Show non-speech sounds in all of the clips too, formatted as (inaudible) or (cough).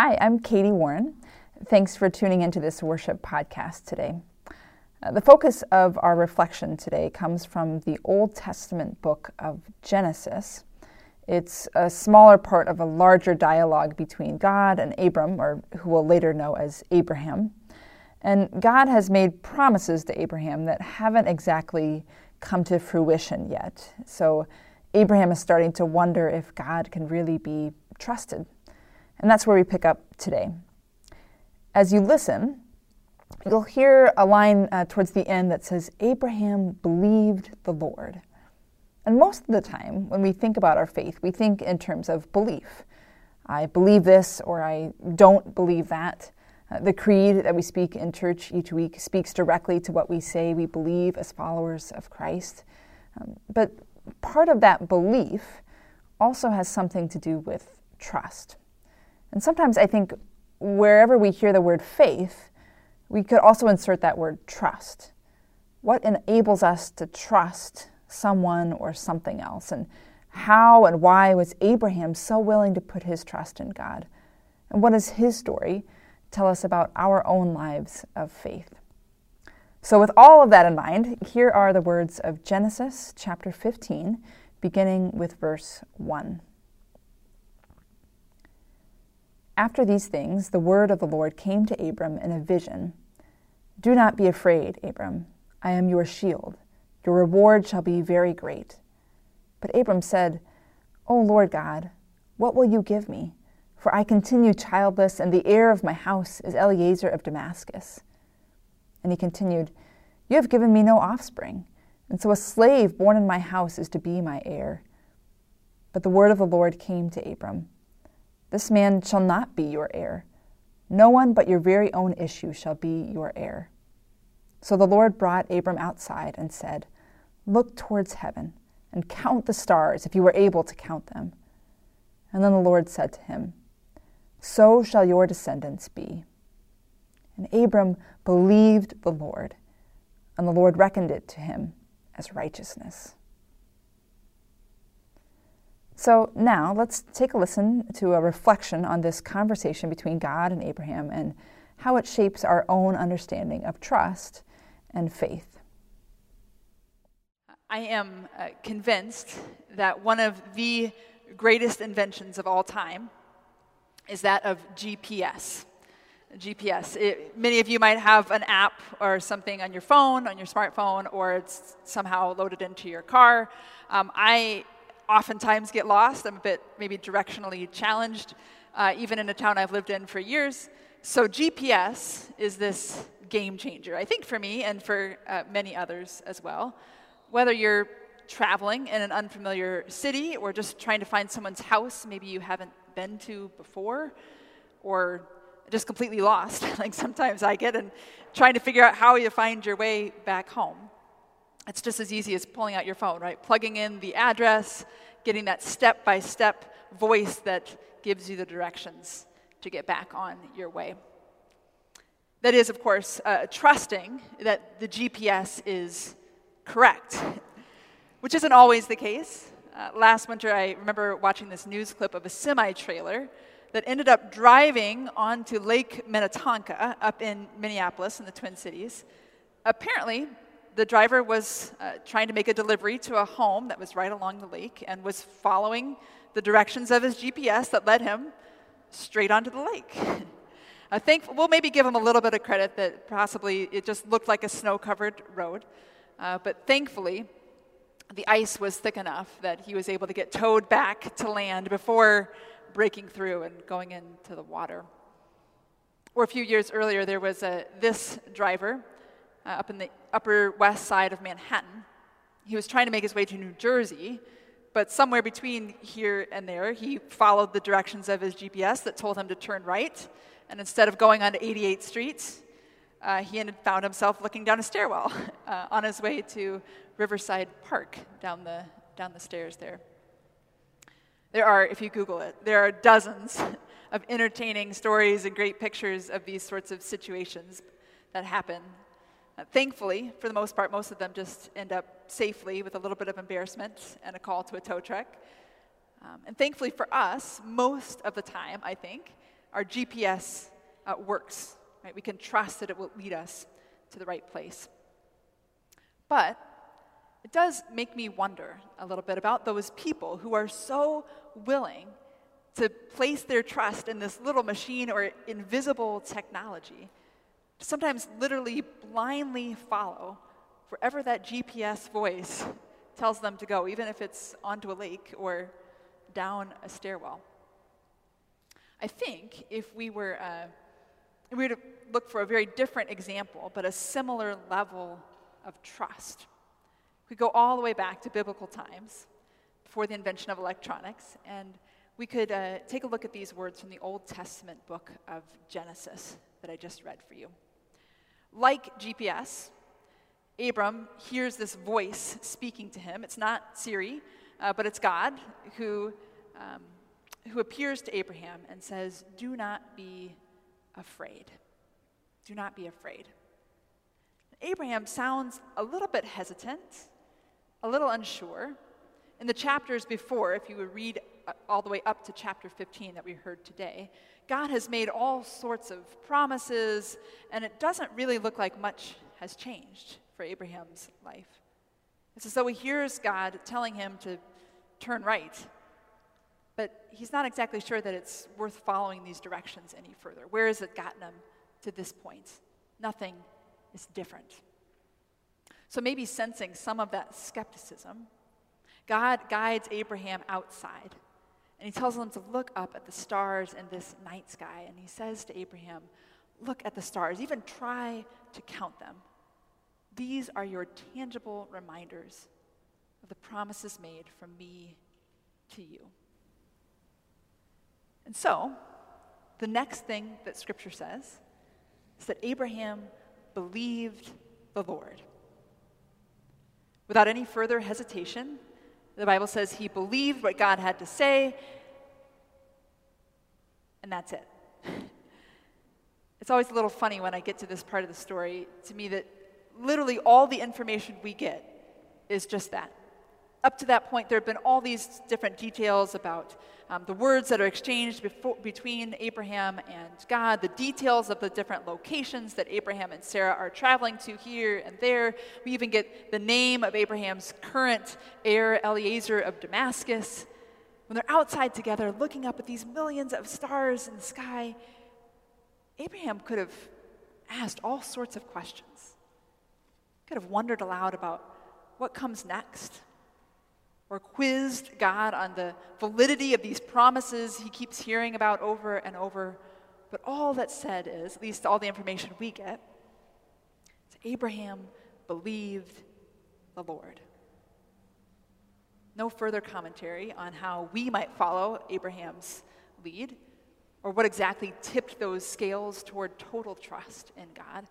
I'm Katie Warren. Thanks for tuning into this worship podcast today. Uh, the focus of our reflection today comes from the Old Testament book of Genesis. It's a smaller part of a larger dialogue between God and Abram, or who we'll later know as Abraham. And God has made promises to Abraham that haven't exactly come to fruition yet. So Abraham is starting to wonder if God can really be trusted. And that's where we pick up today. As you listen, you'll hear a line uh, towards the end that says, Abraham believed the Lord. And most of the time, when we think about our faith, we think in terms of belief. I believe this or I don't believe that. Uh, the creed that we speak in church each week speaks directly to what we say we believe as followers of Christ. Um, but part of that belief also has something to do with trust. And sometimes I think wherever we hear the word faith, we could also insert that word trust. What enables us to trust someone or something else? And how and why was Abraham so willing to put his trust in God? And what does his story tell us about our own lives of faith? So, with all of that in mind, here are the words of Genesis chapter 15, beginning with verse 1. After these things, the word of the Lord came to Abram in a vision Do not be afraid, Abram. I am your shield. Your reward shall be very great. But Abram said, O Lord God, what will you give me? For I continue childless, and the heir of my house is Eliezer of Damascus. And he continued, You have given me no offspring, and so a slave born in my house is to be my heir. But the word of the Lord came to Abram This man shall not be your heir. No one but your very own issue shall be your heir. So the Lord brought Abram outside and said, Look towards heaven and count the stars if you are able to count them. And then the Lord said to him, So shall your descendants be. And Abram believed the Lord, and the Lord reckoned it to him as righteousness. So now let's take a listen to a reflection on this conversation between God and Abraham and how it shapes our own understanding of trust and faith. I am uh, convinced that one of the greatest inventions of all time is that of GPS. GPS. It, many of you might have an app or something on your phone, on your smartphone, or it's somehow loaded into your car. Um, I oftentimes get lost. I'm a bit maybe directionally challenged, uh, even in a town I've lived in for years. So, GPS is this game changer, I think, for me and for uh, many others as well whether you're traveling in an unfamiliar city or just trying to find someone's house maybe you haven't been to before or just completely lost (laughs) like sometimes i get and trying to figure out how you find your way back home it's just as easy as pulling out your phone right plugging in the address getting that step by step voice that gives you the directions to get back on your way that is of course uh, trusting that the gps is correct, (laughs) which isn't always the case. Uh, last winter, I remember watching this news clip of a semi trailer that ended up driving onto Lake Minnetonka up in Minneapolis in the Twin Cities. Apparently, the driver was uh, trying to make a delivery to a home that was right along the lake and was following the directions of his GPS that led him straight onto the lake. (laughs) I think we'll maybe give him a little bit of credit that possibly it just looked like a snow covered road. Uh, but thankfully, the ice was thick enough that he was able to get towed back to land before breaking through and going into the water. Or a few years earlier, there was a, this driver uh, up in the upper west side of Manhattan. He was trying to make his way to New Jersey, but somewhere between here and there, he followed the directions of his GPS that told him to turn right. And instead of going onto 88th Street, uh, he found himself looking down a stairwell (laughs) uh, on his way to Riverside Park down the, down the stairs there. There are, if you Google it, there are dozens (laughs) of entertaining stories and great pictures of these sorts of situations that happen. Thankfully, for the most part, most of them just end up safely with a little bit of embarrassment and a call to a tow truck. Um, and thankfully for us, most of the time, I think, our GPS uh, works Right? We can trust that it will lead us to the right place. But it does make me wonder a little bit about those people who are so willing to place their trust in this little machine or invisible technology, sometimes literally blindly follow wherever that GPS voice tells them to go, even if it's onto a lake or down a stairwell. I think if we were uh, we were to look for a very different example, but a similar level of trust. We go all the way back to biblical times, before the invention of electronics, and we could uh, take a look at these words from the Old Testament book of Genesis that I just read for you. Like GPS, Abram hears this voice speaking to him. It's not Siri, uh, but it's God who, um, who appears to Abraham and says, Do not be afraid. Do not be afraid. Abraham sounds a little bit hesitant, a little unsure. In the chapters before, if you would read Uh, all the way up to chapter 15 that we heard today, God has made all sorts of promises, and it doesn't really look like much has changed for Abraham's life. It's as though he hears God telling him to turn right, but he's not exactly sure that it's worth following these directions any further. Where has it gotten him to this point? Nothing is different. So maybe sensing some of that skepticism, God guides Abraham outside. And he tells them to look up at the stars in this night sky. And he says to Abraham, Look at the stars, even try to count them. These are your tangible reminders of the promises made from me to you. And so, the next thing that Scripture says is that Abraham believed the Lord. Without any further hesitation, the Bible says he believed what God had to say, and that's it. (laughs) It's always a little funny when I get to this part of the story to me that literally all the information we get is just that up to that point, there have been all these different details about um, the words that are exchanged before, between Abraham and God, the details of the different locations that Abraham and Sarah are traveling to here and there. We even get the name of Abraham's current heir, Eliezer of Damascus. When they're outside together looking up at these millions of stars in the sky, Abraham could have asked all sorts of questions. Could have wondered aloud about what comes next or quizzed God on the validity of these promises he keeps hearing about over and over. But all that's said is, at least all the information we get, is Abraham believed the Lord. No further commentary on how we might follow Abraham's lead or what exactly tipped those scales toward total trust in God.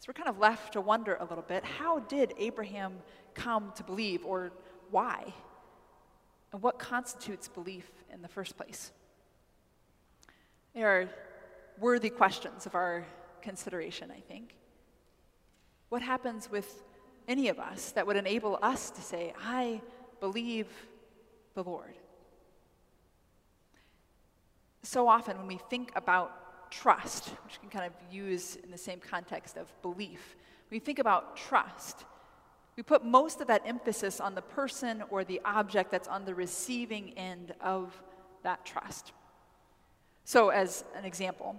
So we're kind of left to wonder a little bit how did Abraham come to believe or why? And what constitutes belief in the first place? They are worthy questions of our consideration, I think. What happens with any of us that would enable us to say, I believe the Lord? So often, when we think about trust, which we can kind of use in the same context of belief, we think about trust, we put most of that emphasis on the person or the object that's on the receiving end of that trust. So, as an example,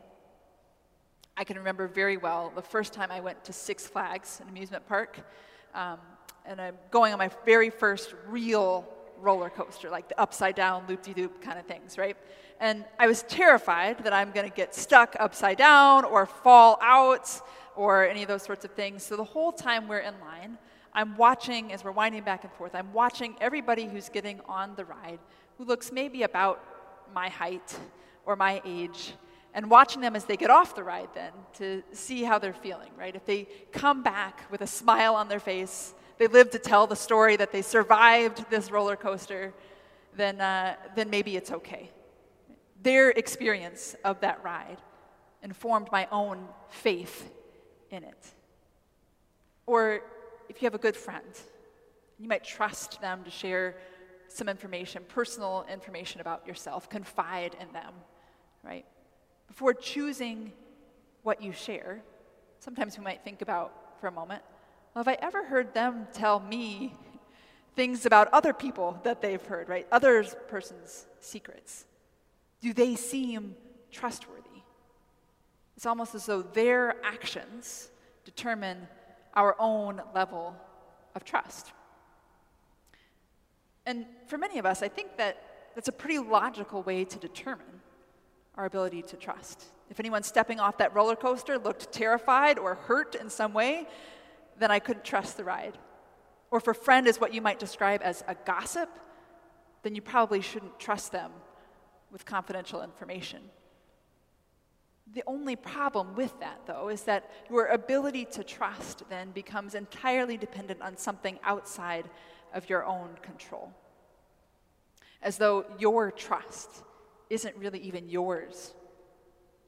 I can remember very well the first time I went to Six Flags, an amusement park, um, and I'm going on my very first real roller coaster, like the upside down, loop de loop kind of things, right? And I was terrified that I'm going to get stuck upside down or fall out or any of those sorts of things. So the whole time we're in line, I'm watching, as we're winding back and forth, I'm watching everybody who's getting on the ride who looks maybe about my height or my age, and watching them as they get off the ride then to see how they're feeling, right? If they come back with a smile on their face, they live to tell the story that they survived this roller coaster, then, uh, then maybe it's okay. Their experience of that ride informed my own faith in it. Or if you have a good friend, you might trust them to share some information, personal information about yourself, confide in them, right? Before choosing what you share, sometimes we might think about for a moment, well, have I ever heard them tell me things about other people that they've heard, right? Other person's secrets. Do they seem trustworthy? It's almost as though their actions determine our own level of trust. And for many of us, I think that that's a pretty logical way to determine our ability to trust. If anyone stepping off that roller coaster looked terrified or hurt in some way, then I couldn't trust the ride. Or if a friend is what you might describe as a gossip, then you probably shouldn't trust them with confidential information. The only problem with that, though, is that your ability to trust then becomes entirely dependent on something outside of your own control. As though your trust isn't really even yours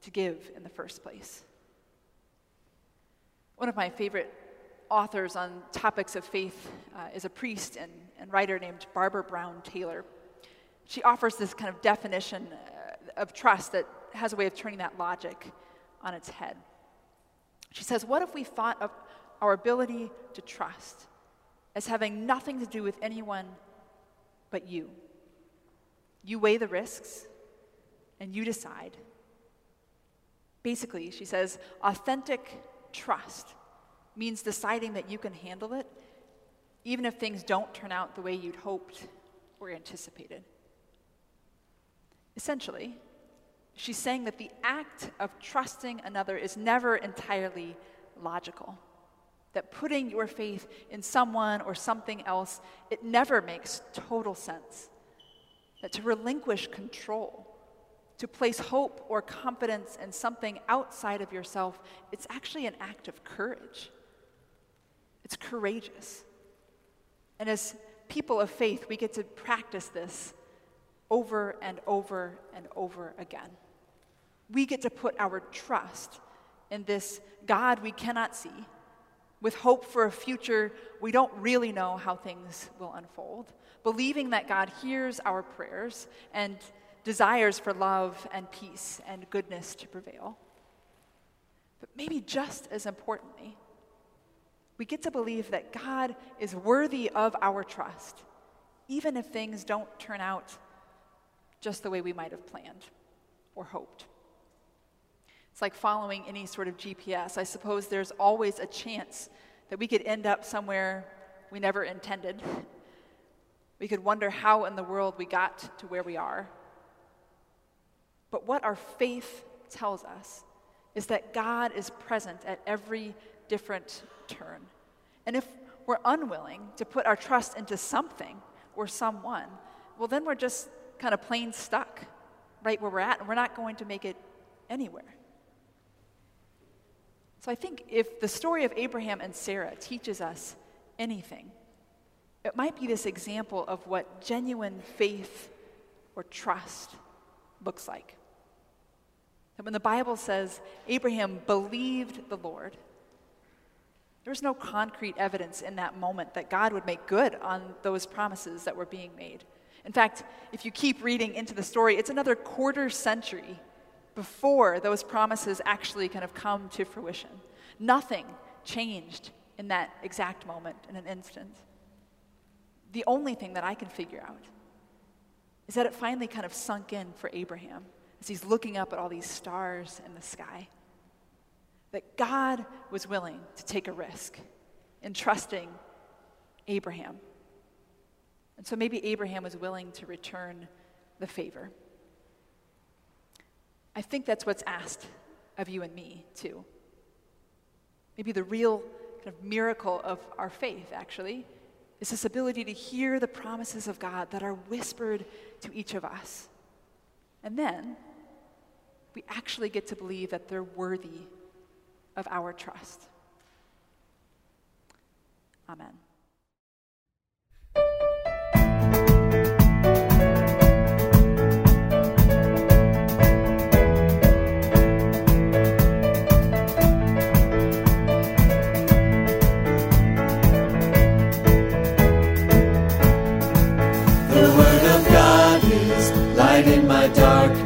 to give in the first place. One of my favorite authors on topics of faith uh, is a priest and, and writer named Barbara Brown Taylor. She offers this kind of definition uh, of trust that has a way of turning that logic on its head. She says, What if we thought of our ability to trust as having nothing to do with anyone but you? You weigh the risks and you decide. Basically, she says, authentic trust means deciding that you can handle it even if things don't turn out the way you'd hoped or anticipated. Essentially, she's saying that the act of trusting another is never entirely logical. That putting your faith in someone or something else, it never makes total sense. That to relinquish control, to place hope or confidence in something outside of yourself, it's actually an act of courage. It's courageous. And as people of faith, we get to practice this over and over and over again. We get to put our trust in this God we cannot see, with hope for a future we don't really know how things will unfold, believing that God hears our prayers and desires for love and peace and goodness to prevail. But maybe just as importantly, we get to believe that God is worthy of our trust, even if things don't turn out just the way we might have planned or hoped. It's like following any sort of GPS. I suppose there's always a chance that we could end up somewhere we never intended. We could wonder how in the world we got to where we are. But what our faith tells us is that God is present at every different turn. And if we're unwilling to put our trust into something or someone, well, then we're just kind of plain stuck right where we're at, and we're not going to make it anywhere. So I think if the story of Abraham and Sarah teaches us anything, it might be this example of what genuine faith or trust looks like. That when the Bible says Abraham believed the Lord, there's no concrete evidence in that moment that God would make good on those promises that were being made. In fact, if you keep reading into the story, it's another quarter century before those promises actually kind of come to fruition. Nothing changed in that exact moment, in an instant. The only thing that I can figure out is that it finally kind of sunk in for Abraham as he's looking up at all these stars in the sky that God was willing to take a risk in trusting Abraham. And so maybe Abraham was willing to return the favor. I think that's what's asked of you and me, too. Maybe the real kind of miracle of our faith, actually, is this ability to hear the promises of God that are whispered to each of us. And then we actually get to believe that they're worthy of our trust. Amen. Strength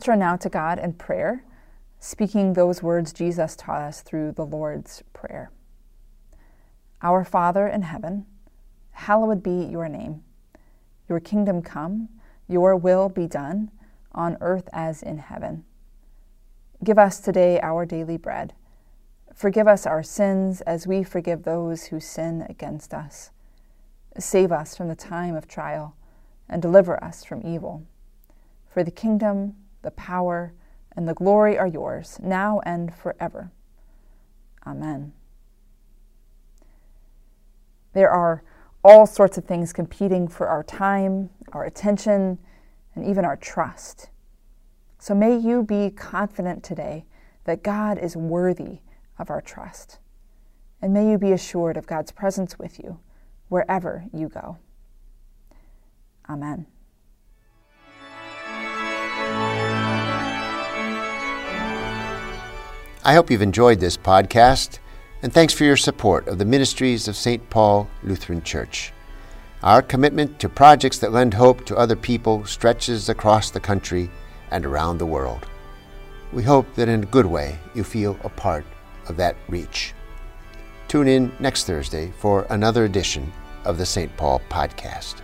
turn now to God in prayer, speaking those words Jesus taught us through the Lord's Prayer. Our Father in heaven, hallowed be your name. Your kingdom come, your will be done, on earth as in heaven. Give us today our daily bread. Forgive us our sins as we forgive those who sin against us. Save us from the time of trial and deliver us from evil. For the kingdom, the power, and the glory are yours, now and forever. Amen. There are all sorts of things competing for our time, our attention, and even our trust. So may you be confident today that God is worthy of our trust. And may you be assured of God's presence with you wherever you go. Amen. I hope you've enjoyed this podcast, and thanks for your support of the ministries of St. Paul Lutheran Church. Our commitment to projects that lend hope to other people stretches across the country and around the world. We hope that in a good way you feel a part of that reach. Tune in next Thursday for another edition of the St. Paul Podcast.